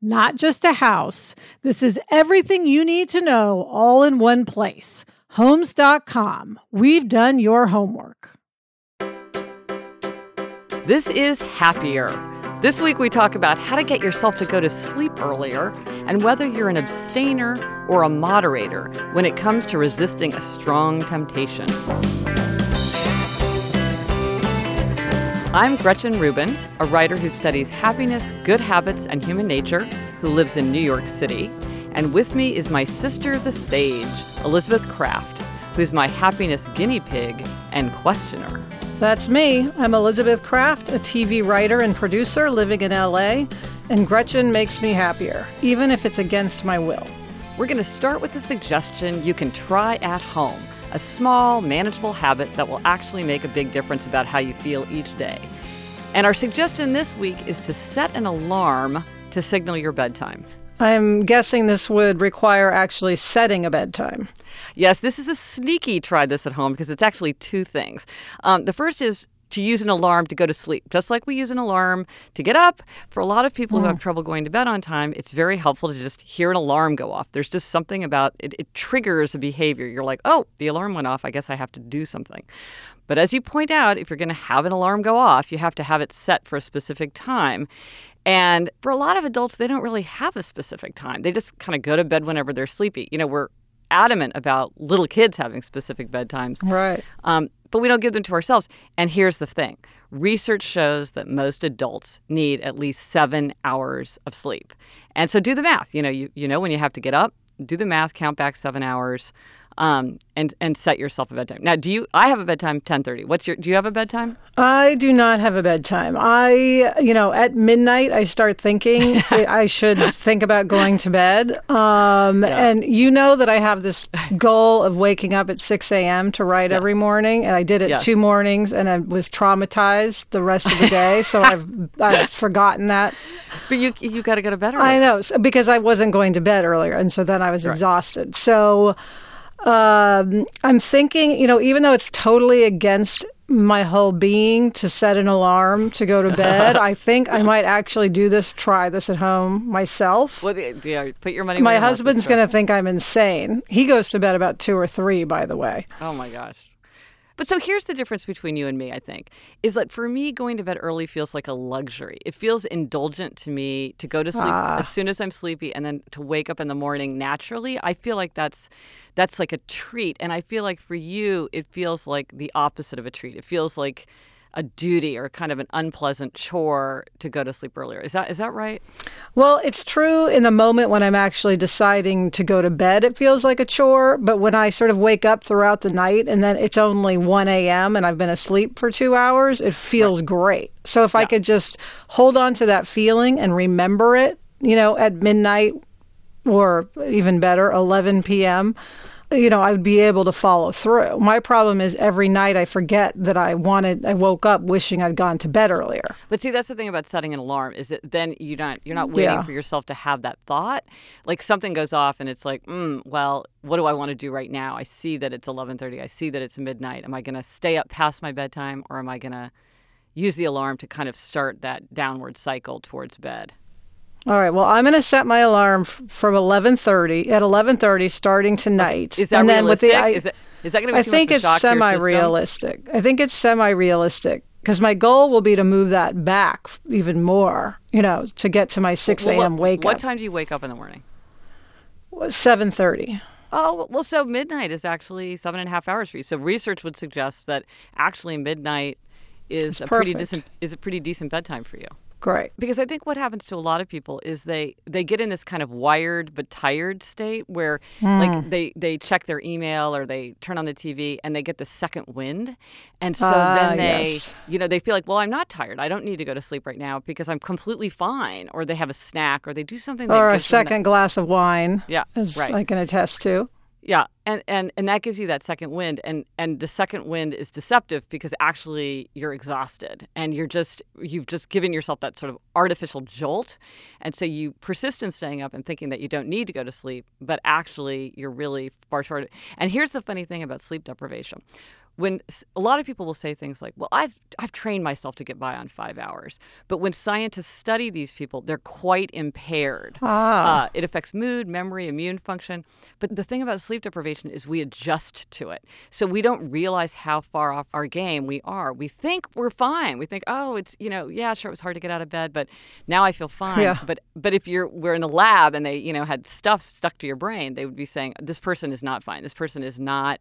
not just a house, this is everything you need to know all in one place. Homes.com. We've done your homework. This is Happier. This week we talk about how to get yourself to go to sleep earlier and whether you're an abstainer or a moderator when it comes to resisting a strong temptation. I'm Gretchen Rubin, a writer who studies happiness, good habits, and human nature, who lives in New York City. And with me is my sister, the sage, Elizabeth Craft, who's my happiness guinea pig and questioner. That's me. I'm Elizabeth Craft, a TV writer and producer living in LA, and Gretchen makes me happier, even if it's against my will. We're going to start with a suggestion you can try at home a small, manageable habit that will actually make a big difference about how you feel each day. And our suggestion this week is to set an alarm to signal your bedtime. I'm guessing this would require actually setting a bedtime. Yes, this is a sneaky try this at home because it's actually two things. Um, the first is to use an alarm to go to sleep, just like we use an alarm to get up. For a lot of people mm. who have trouble going to bed on time, it's very helpful to just hear an alarm go off. There's just something about it, it triggers a behavior. You're like, oh, the alarm went off. I guess I have to do something. But as you point out, if you're going to have an alarm go off, you have to have it set for a specific time. And for a lot of adults, they don't really have a specific time. They just kind of go to bed whenever they're sleepy. You know, we're adamant about little kids having specific bedtimes. Right. Um, but we don't give them to ourselves. And here's the thing research shows that most adults need at least seven hours of sleep. And so do the math. You know, you, you know when you have to get up, do the math, count back seven hours um, and and set yourself a bedtime. Now, do you? I have a bedtime ten thirty. What's your? Do you have a bedtime? I do not have a bedtime. I, you know, at midnight I start thinking I should think about going to bed. Um, yeah. And you know that I have this goal of waking up at six a.m. to write yes. every morning, and I did it yes. two mornings, and I was traumatized the rest of the day. so I've I've forgotten that. But you you got to go to bed. I know so, because I wasn't going to bed earlier, and so then I was right. exhausted. So. Um, I'm thinking, you know, even though it's totally against my whole being to set an alarm to go to bed. I think I might actually do this, try this at home myself. Well, yeah, put your money. My husband's going to think I'm insane. He goes to bed about two or three, by the way. Oh my gosh. But so here's the difference between you and me, I think, is that for me, going to bed early feels like a luxury. It feels indulgent to me to go to sleep ah. as soon as I'm sleepy and then to wake up in the morning naturally. I feel like that's that's like a treat. And I feel like for you, it feels like the opposite of a treat. It feels like a duty or kind of an unpleasant chore to go to sleep earlier. Is that is that right? Well, it's true in the moment when I'm actually deciding to go to bed, it feels like a chore. But when I sort of wake up throughout the night and then it's only 1 a.m. and I've been asleep for two hours, it feels right. great. So if yeah. I could just hold on to that feeling and remember it, you know, at midnight or even better, 11 p.m., you know, I would be able to follow through. My problem is every night I forget that I wanted, I woke up wishing I'd gone to bed earlier. But see, that's the thing about setting an alarm is that then you're not you're not waiting Yeah. for yourself to have that thought. Like something goes off and it's like, mm, well, what do I want to do right now? I see that it's 11:30. I see that it's midnight. Am I going to stay up past my bedtime or am I going to use the alarm to kind of start that downward cycle towards bed? All right. Well, I'm going to set my alarm f- from 11:30 at 11:30 starting tonight. Is that and then with the I, is, that, is that going to be I think it's of a shock to your system? semi-realistic. I think it's semi-realistic because my goal will be to move that back even more. You know, to get to my 6 Well, a.m. what, wake What up. What time do you wake up in the morning? 7:30. Oh, well, so midnight is actually seven and a half hours for you. So research would suggest that actually midnight is It's a pretty decent is a pretty decent bedtime for you. Great. Because I think what happens to a lot of people is they they get in this kind of wired but tired state where Hmm. like they they check their email or they turn on the TV and they get the second wind, and so Ah, then they yes. you know they feel like well I'm not tired I don't need to go to sleep right now because I'm completely fine or they have a snack or they do something that Or a second glass of wine. Yeah, As right. I can attest to. Yeah, and, and and that gives you that second wind, and and the second wind is deceptive because actually you're exhausted and you're just you've just given yourself that sort of artificial jolt, and so you persist in staying up and thinking that you don't need to go to sleep, but actually you're really far short. And here's the funny thing about sleep deprivation. When a lot of people will say things like, "Well, I've I've trained myself to get by on five hours," but when scientists study these people, they're quite impaired. Ah. Uh, it affects mood, memory, immune function. But the thing about sleep deprivation is we adjust to it. So we don't realize how far off our game we are. We think we're fine. We think, oh, it's, you know, yeah, sure, it was hard to get out of bed, but now I feel fine. Yeah. But but if you're we're in a lab and they, you know, had stuff stuck to your brain, they would be saying, this person is not fine. This person is not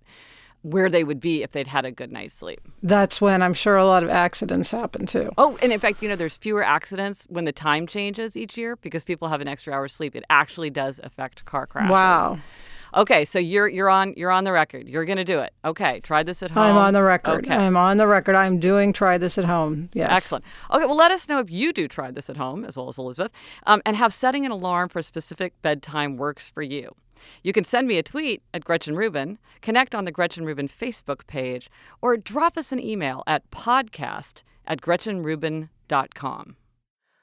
where they would be if they'd had a good night's sleep. That's when I'm sure a lot of accidents happen too. Oh, and in fact, you know, there's fewer accidents when the time changes each year because people have an extra hour's sleep. It actually does affect car crashes. Wow. Okay, so you're you're on you're on the record. You're going to do it. Okay, try this at home. I'm on the record. Okay. I'm on the record. I'm doing try this at home. Yes. Excellent. Okay, well, let us know if you do try this at home, as well as Elizabeth, um, and how setting an alarm for a specific bedtime works for you. You can send me a tweet at Gretchen Rubin, connect on the Gretchen Rubin Facebook page, or drop us an email at podcast at gretchenrubin.com.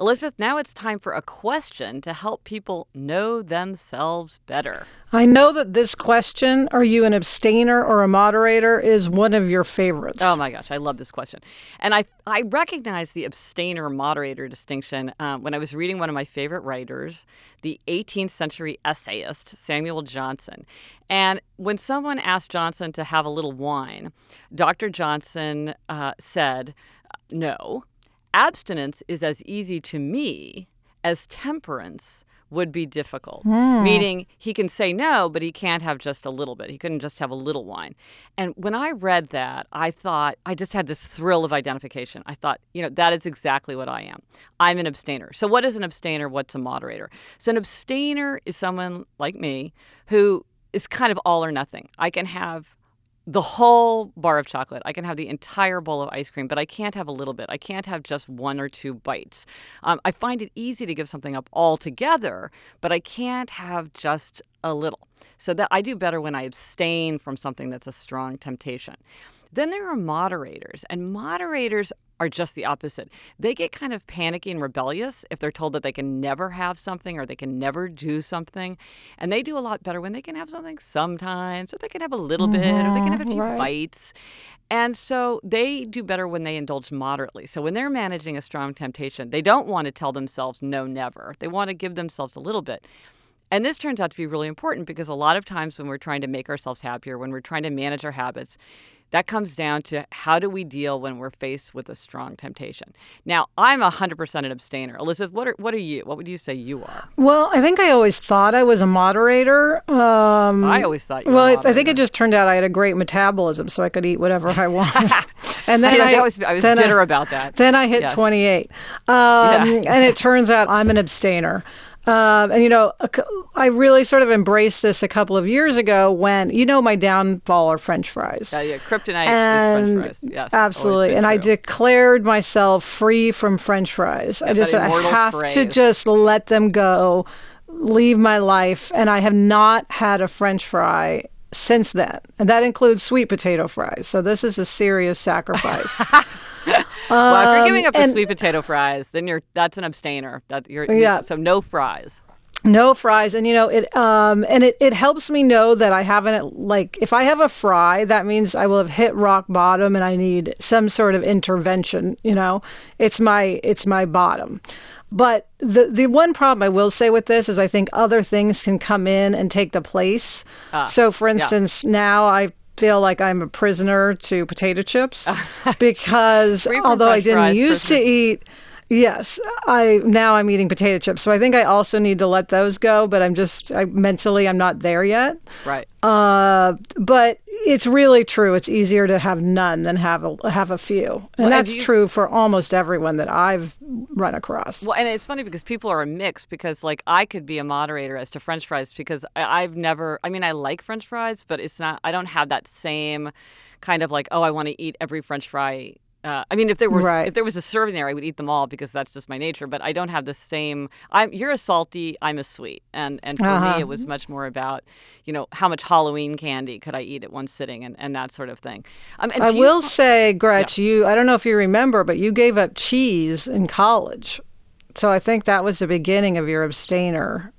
Elizabeth, now it's time for a question to help people know themselves better. I know that this question, are you an abstainer or a moderator, is one of your favorites. Oh my gosh, I love this question. And I, I recognize the abstainer moderator distinction um, when I was reading one of my favorite writers, the 18th century essayist Samuel Johnson. And when someone asked Johnson to have a little wine, Dr. Johnson uh, said, No, abstinence is as easy to me as temperance would be difficult. Hmm. Meaning he can say no, but he can't have just a little bit. He couldn't just have a little wine. And when I read that, I thought, I just had this thrill of identification. I thought, you know, that is exactly what I am. I'm an abstainer. So, what is an abstainer? What's a moderator? So, an abstainer is someone like me who is kind of all or nothing. I can have the whole bar of chocolate. I can have the entire bowl of ice cream, but I can't have a little bit. I can't have just one or two bites. Um, I find it easy to give something up altogether, but I can't have just a little. So that I do better when I abstain from something that's a strong temptation. Then there are moderators, and moderators are just the opposite. They get kind of panicky and rebellious if they're told that they can never have something or they can never do something. And they do a lot better when they can have something sometimes, or they can have a little mm-hmm, bit, or they can have a few right. fights. And so they do better when they indulge moderately. So when they're managing a strong temptation, they don't want to tell themselves no, never. They want to give themselves a little bit. And this turns out to be really important because a lot of times when we're trying to make ourselves happier, when we're trying to manage our habits, that comes down to how do we deal when we're faced with a strong temptation. Now, I'm 100% an abstainer. Elizabeth, what are, what are you? What would you say you are? Well, I think I always thought I was a moderator. Um, I always thought you Well, I think it just turned out I had a great metabolism, so I could eat whatever I wanted. and then I, I, was, I was bitter I, about that. Then I hit yes. 28. Um, yeah. and it turns out I'm an abstainer. Um, and you know, I really sort of embraced this a couple of years ago when you know my downfall are French fries. Yeah, yeah, kryptonite and French fries. Yes, absolutely. And true. I declared myself free from French fries. Yeah, I just I have phrase. to just let them go, leave my life, and I have not had a French fry since then, and that includes sweet potato fries. So this is a serious sacrifice. well, if you're giving up um, the sweet potato fries, then you're that's an abstainer. That you're, yeah. so no fries. No fries, and you know it. Um, and it, it helps me know that I haven't like if I have a fry, that means I will have hit rock bottom, and I need some sort of intervention. You know, it's my it's my bottom. But the the one problem I will say with this is I think other things can come in and take the place. Uh, so, for instance, yeah. now I feel like I'm a prisoner to potato chips because although I didn't used to eat Yes, I now I'm eating potato chips, so I think I also need to let those go. But I'm just I, mentally I'm not there yet. Right. Uh, but it's really true. It's easier to have none than have a have a few, and well, that's you, true for almost everyone that I've run across. Well, and it's funny because people are a mix because like I could be a moderator as to French fries because I, I've never. I mean, I like French fries, but it's not. I don't have that same kind of like oh I want to eat every French fry uh, I mean, if there was right. if there was a serving there, I would eat them all because that's just my nature. But I don't have the same. I'm you're a salty, I'm a sweet, and and for uh-huh. me, it was much more about, you know, how much Halloween candy could I eat at one sitting, and, and that sort of thing. Um, I will you, say, Gretch, yeah. you I don't know if you remember, but you gave up cheese in college, so I think that was the beginning of your abstainer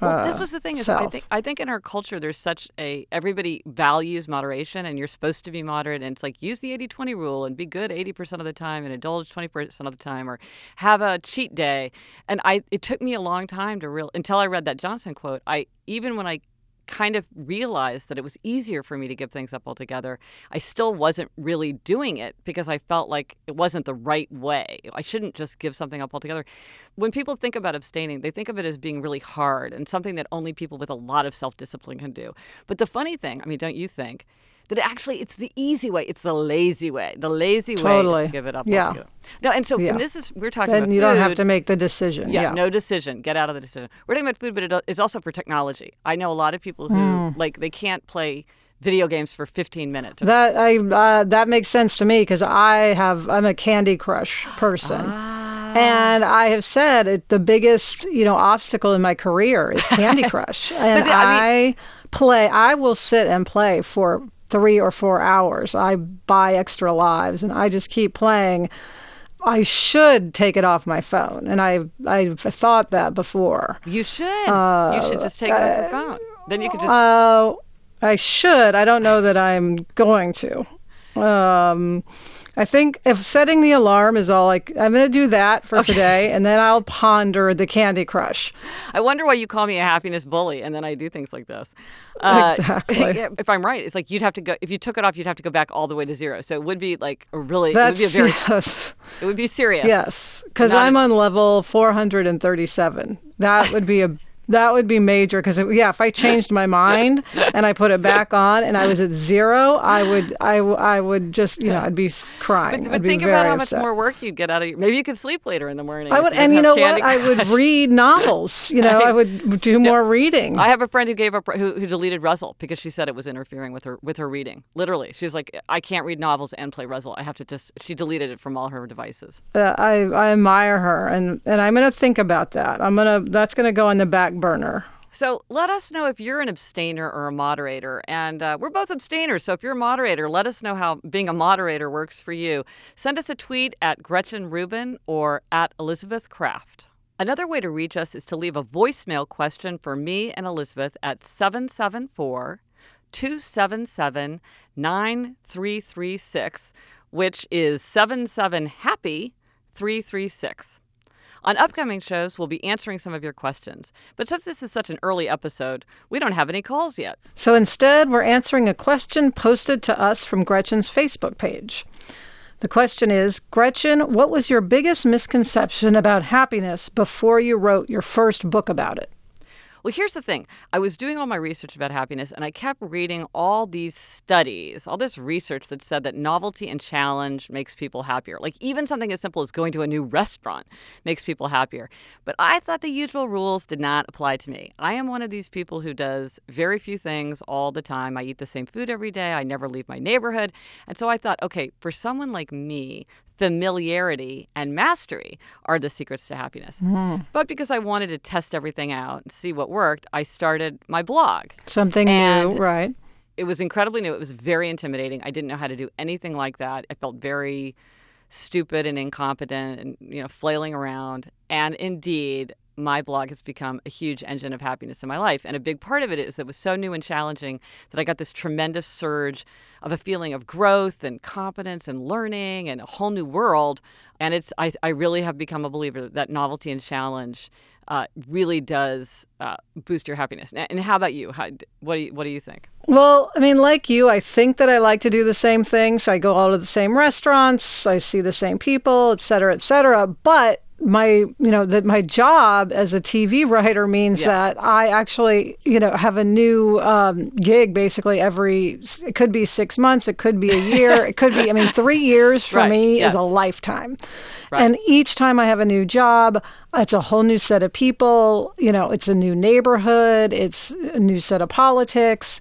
well, this uh, was the thing is I think I think in our culture there's such a everybody values moderation and you're supposed to be moderate and it's like use the 80-20 rule and be good 80% of the time and indulge 20% of the time or have a cheat day. And I it took me a long time to real until I read that Johnson quote. I even when I kind of realized that it was easier for me to give things up altogether, I still wasn't really doing it because I felt like it wasn't the right way. I shouldn't just give something up altogether. When people think about abstaining, they think of it as being really hard and something that only people with a lot of self discipline can do. But the funny thing, I mean, don't you think? That actually it's the easy way. It's the lazy way. The lazy totally. way to give it up. Yeah. No, and so yeah. and this is we're talking about. then you food. don't have to make the decision. Yeah, yeah, no decision. Get out of the decision. We're talking about food, but it, it's also for technology. I know a lot of people who mm. like they can't play video games for 15 minutes. That I uh, that makes sense to me because I have I'm a Candy Crush person. Ah. And I have said it, the biggest, you know, obstacle in my career is Candy Crush. and the, I, mean, I play I will sit and play for three or four hours. I buy extra lives and I just keep playing. I should take it off my phone, and I I've thought that before. You should. Uh, you should just take it off your phone. Then you could just. Uh, I should. I don't know that I'm going to. Um, I think if setting the alarm is all like, I'm going to do that for okay. today, and then I'll ponder the Candy Crush. I wonder why you call me a happiness bully, and then I do things like this. Uh, exactly. If I'm right, it's like you'd have to go. If you took it off, you'd have to go back all the way to zero. So it would be like a really. That's, it would be a very. Yes. It would be serious. Yes, because I'm on level 437. That would be a that would be major because yeah, if I changed my mind and I put it back on and I was at zero, I would I, I would just you know I'd be crying. But, but think about how upset. much more work you'd get out of your. Maybe you could sleep later in the morning. I would, and you know what? Crush. I would read novels. You know, I would do more reading. I have a friend who gave up who, who deleted Ruzzle because she said it was interfering with her with her reading. Literally, she's like, I can't read novels and play Ruzzle. I have to just. She deleted it from all her devices. Uh, I I admire her, and and I'm going to think about that. I'm gonna that's going to go in the back burner. So let us know if you're an abstainer or a moderator. And uh, we're both abstainers. So if you're a moderator, let us know how being a moderator works for you. Send us a tweet at Gretchen Rubin or at Elizabeth Craft. Another way to reach us is to leave a voicemail question for me and Elizabeth at 774 277 9336, which is 77 Happy 336. On upcoming shows, we'll be answering some of your questions. But since this is such an early episode, we don't have any calls yet. So instead, we're answering a question posted to us from Gretchen's Facebook page. The question is Gretchen, what was your biggest misconception about happiness before you wrote your first book about it? Well, here's the thing I was doing all my research about happiness, and I kept reading all these studies, all this research that said that novelty and challenge makes people happier. Like even something as simple as going to a new restaurant makes people happier. But I thought the usual rules did not apply to me. I am one of these people who does very few things all the time. I eat the same food every day, I never leave my neighborhood. And so I thought, okay, for someone like me familiarity and mastery are the secrets to happiness. Mm. But because I wanted to test everything out and see what worked, I started my blog. Something and new, right? It was incredibly new. It was very intimidating. I didn't know how to do anything like that. I felt very stupid and incompetent and you know flailing around. And indeed, my blog has become a huge engine of happiness in my life. And a big part of it is that it was so new and challenging that I got this tremendous surge of a feeling of growth and competence and learning and a whole new world. And it's I, I really have become a believer that novelty and challenge uh, really does uh, boost your happiness. And how about you? How, what do you what do you think? Well, I mean, like you, I think that I like to do the same things. I go all to the same restaurants, I see the same people, et cetera, et cetera. But my you know that my job as a TV writer means yeah. that I actually you know have a new um, gig basically every it could be six months it could be a year it could be I mean three years for right. me is a lifetime right. and each time I have a new job it's a whole new set of people you know it's a new neighborhood it's a new set of politics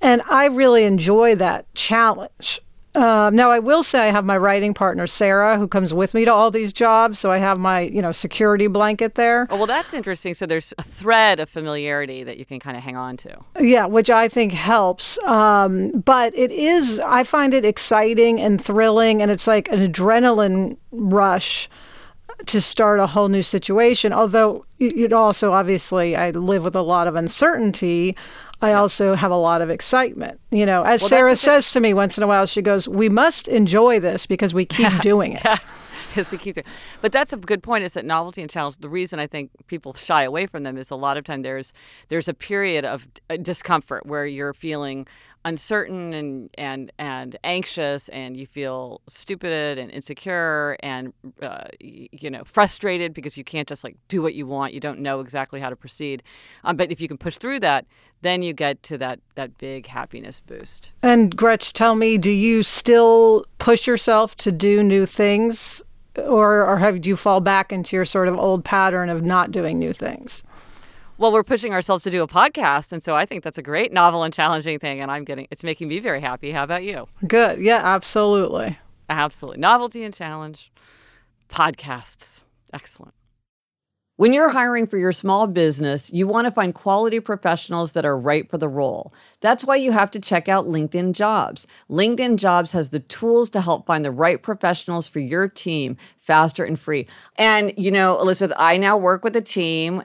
and I really enjoy that challenge um, now, I will say I have my writing partner Sarah, who comes with me to all these jobs, so I have my you know security blanket there. Oh, well, that's interesting. So there's a thread of familiarity that you can kind of hang on to. Yeah, which I think helps. Um, but it is, I find it exciting and thrilling, and it's like an adrenaline rush to start a whole new situation. Although it also obviously I live with a lot of uncertainty. I also have a lot of excitement. You know, as well, Sarah says to me once in a while, she goes, "We must enjoy this because we keep doing it." Yes, we keep doing. But that's a good point. Is that novelty and challenge? The reason I think people shy away from them is a lot of time there's there's a period of uh, discomfort where you're feeling uncertain and and and anxious and you feel stupid and insecure and uh, you know frustrated because you can't just like do what you want. You don't know exactly how to proceed. Um, but if you can push through that then you get to that that big happiness boost. And gretch tell me do you still push yourself to do new things or, or have you fall back into your sort of old pattern of not doing new things well, we're pushing ourselves to do a podcast, and so I think that's a great novel and challenging thing, and I'm getting it's making me very happy. How about you? Good. Yeah, absolutely. Absolutely. Novelty and challenge podcasts. Excellent. When you're hiring for your small business, you want to find quality professionals that are right for the role. That's why you have to check out LinkedIn Jobs. LinkedIn Jobs has the tools to help find the right professionals for your team faster and free. And, you know, Elizabeth, I now work with a team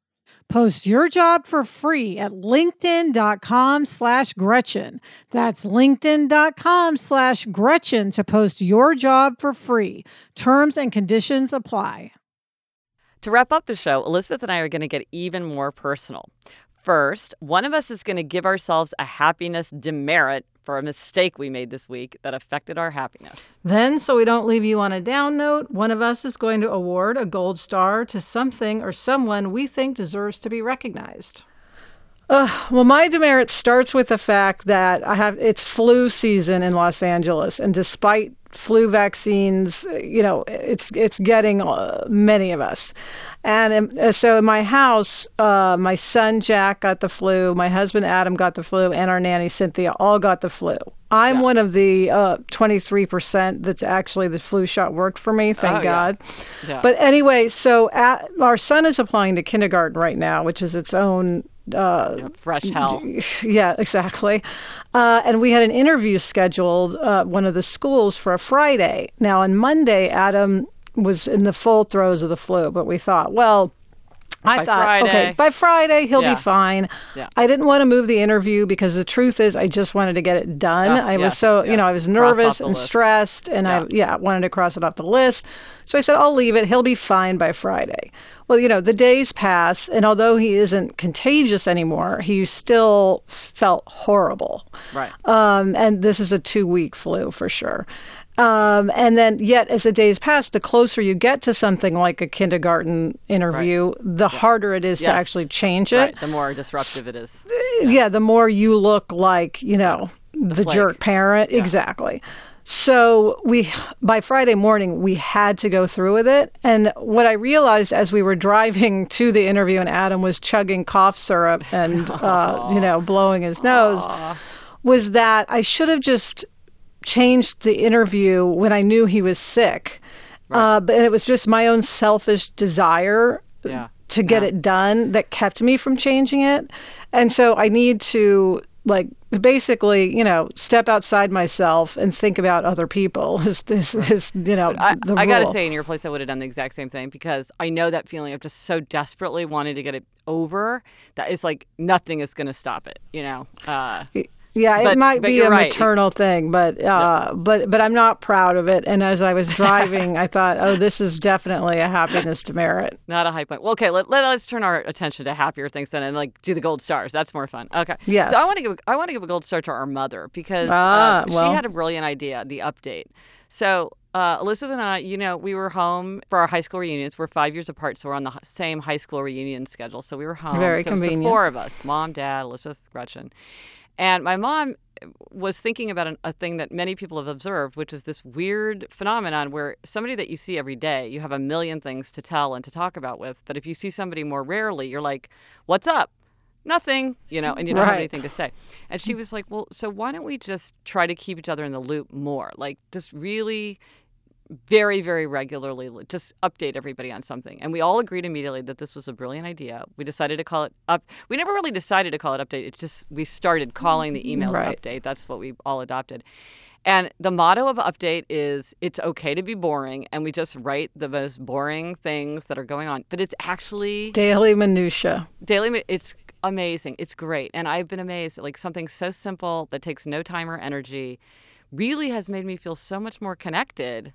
Post your job for free at linkedin.com slash Gretchen. That's linkedin.com slash Gretchen to post your job for free. Terms and conditions apply. To wrap up the show, Elizabeth and I are going to get even more personal. first, one of us is going to give ourselves a happiness demerit for a mistake we made this week that affected our happiness. Then, so we don't leave you on a down note, one of us is going to award a gold star to something or someone we think deserves to be recognized. Uh, well, my demerit starts with the fact that I have it's flu season in Los Angeles, and despite flu vaccines, you know, it's it's getting uh, many of us. And um, so in my house, uh, my son Jack got the flu, my husband Adam got the flu, and our nanny Cynthia all got the flu. I'm yeah. one of the uh, 23% that's actually the flu shot worked for me, thank oh, God. Yeah. Yeah. But anyway, so at, our son is applying to kindergarten right now, which is its own uh, fresh hell. Yeah, exactly. Uh, and we had an interview scheduled uh, one of the schools for a Friday. Now on Monday, Adam was in the full throes of the flu, but we thought, well, I by thought, Friday. okay, by Friday he'll yeah. be fine. Yeah. I didn't want to move the interview because the truth is, I just wanted to get it done. I yes, was so, yes. you know, I was nervous and list. stressed, and I, yeah, wanted to cross it off the list. So I said, I'll leave it. He'll be fine by Friday. Well, you know, the days pass, and although he isn't contagious anymore, he still felt horrible. Right. Um, and this is a two week flu for sure. Um, and then, yet, as the days pass, the closer you get to something like a kindergarten interview, right. the yeah. harder it is yes. to actually change it. Right. The more disruptive it is. Yeah. yeah. the more you look like, you know, the, the jerk parent. Yeah. Exactly. So we by Friday morning we had to go through with it and what I realized as we were driving to the interview and Adam was chugging cough syrup and uh, you know blowing his nose Aww. was that I should have just changed the interview when I knew he was sick. Right. Uh, but it was just my own selfish desire yeah. to get yeah. it done that kept me from changing it. And so I need to like basically, you know, step outside myself and think about other people. Is, is, is you know, I, the I gotta say, in your place, I would have done the exact same thing because I know that feeling of just so desperately wanting to get it over that it's like nothing is going to stop it. You know. Uh, yeah, but, it might be a right. maternal thing, but uh, but but I'm not proud of it. And as I was driving, I thought, oh, this is definitely a happiness demerit. Not a high point. Well, okay, let, let, us turn our attention to happier things then, and like do the gold stars. That's more fun. Okay. Yes. So I want to give I want to give a gold star to our mother because ah, uh, well. she had a brilliant idea. The update. So uh, Elizabeth and I, you know, we were home for our high school reunions. We're five years apart, so we're on the same high school reunion schedule. So we were home. Very so convenient. the four of us: mom, dad, Elizabeth, Gretchen. And my mom was thinking about an, a thing that many people have observed, which is this weird phenomenon where somebody that you see every day, you have a million things to tell and to talk about with. But if you see somebody more rarely, you're like, what's up? Nothing, you know, and you don't right. have anything to say. And she was like, well, so why don't we just try to keep each other in the loop more? Like, just really very, very regularly just update everybody on something. And we all agreed immediately that this was a brilliant idea. We decided to call it up. We never really decided to call it update. It just we started calling the emails right. update. That's what we all adopted. And the motto of update is it's okay to be boring and we just write the most boring things that are going on. But it's actually daily minutia. Daily it's amazing. It's great. And I've been amazed like something so simple that takes no time or energy really has made me feel so much more connected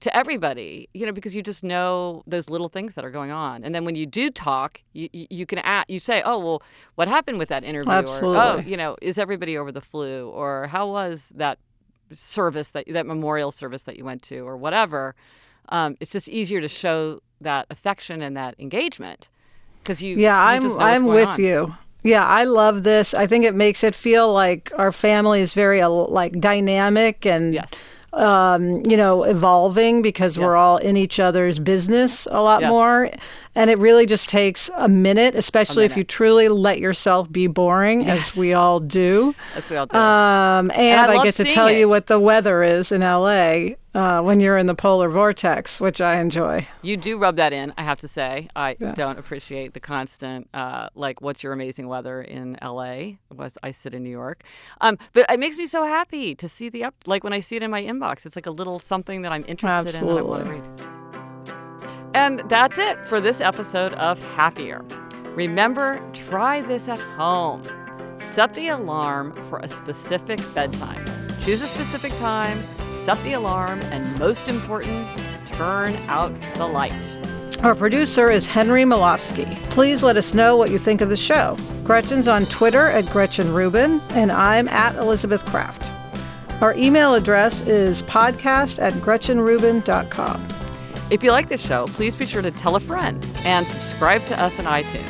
to everybody, you know, because you just know those little things that are going on. And then when you do talk, you you can ask, you say, "Oh, well, what happened with that interview?" Absolutely. Or, "Oh, you know, is everybody over the flu?" Or "How was that service that that memorial service that you went to?" Or whatever. Um, it's just easier to show that affection and that engagement because you. Yeah, you I'm I'm with on. you. Yeah, I love this. I think it makes it feel like our family is very uh, like dynamic and. Yes um, you know, evolving because yes. we're all in each other's business a lot more. And it really just takes a minute, especially a minute. if you truly let yourself be boring, yes. as we all do. As we all do. Um, and, and I, I get to tell it. you what the weather is in LA uh, when you're in the polar vortex, which I enjoy. You do rub that in, I have to say. I Yeah. don't appreciate the constant, uh, like, what's your amazing weather in LA? Was I sit in New York? Um, but it makes me so happy to see the up, like when I see it in my inbox. It's like a little something that I'm interested in that I want to Absolutely. And that's it for this episode of Happier. Remember, try this at home. Set the alarm for a specific bedtime. Choose a specific time, set the alarm, and most important, turn out the light. Our producer is Henry Molofsky. Please let us know what you think of the show. Gretchen's on Twitter at Gretchen Rubin, and I'm at Elizabeth Craft. Our email address is podcast at GretchenRubin.com. If you like this show, please be sure to tell a friend and subscribe to us on iTunes.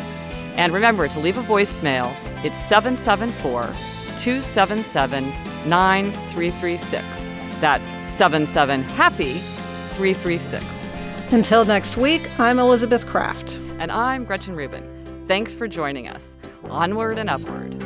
And remember to leave a voicemail. It's 774 277 9336. That's 77 Happy 336. Until next week, I'm Elizabeth Craft. And I'm Gretchen Rubin. Thanks for joining us. Onward and upward.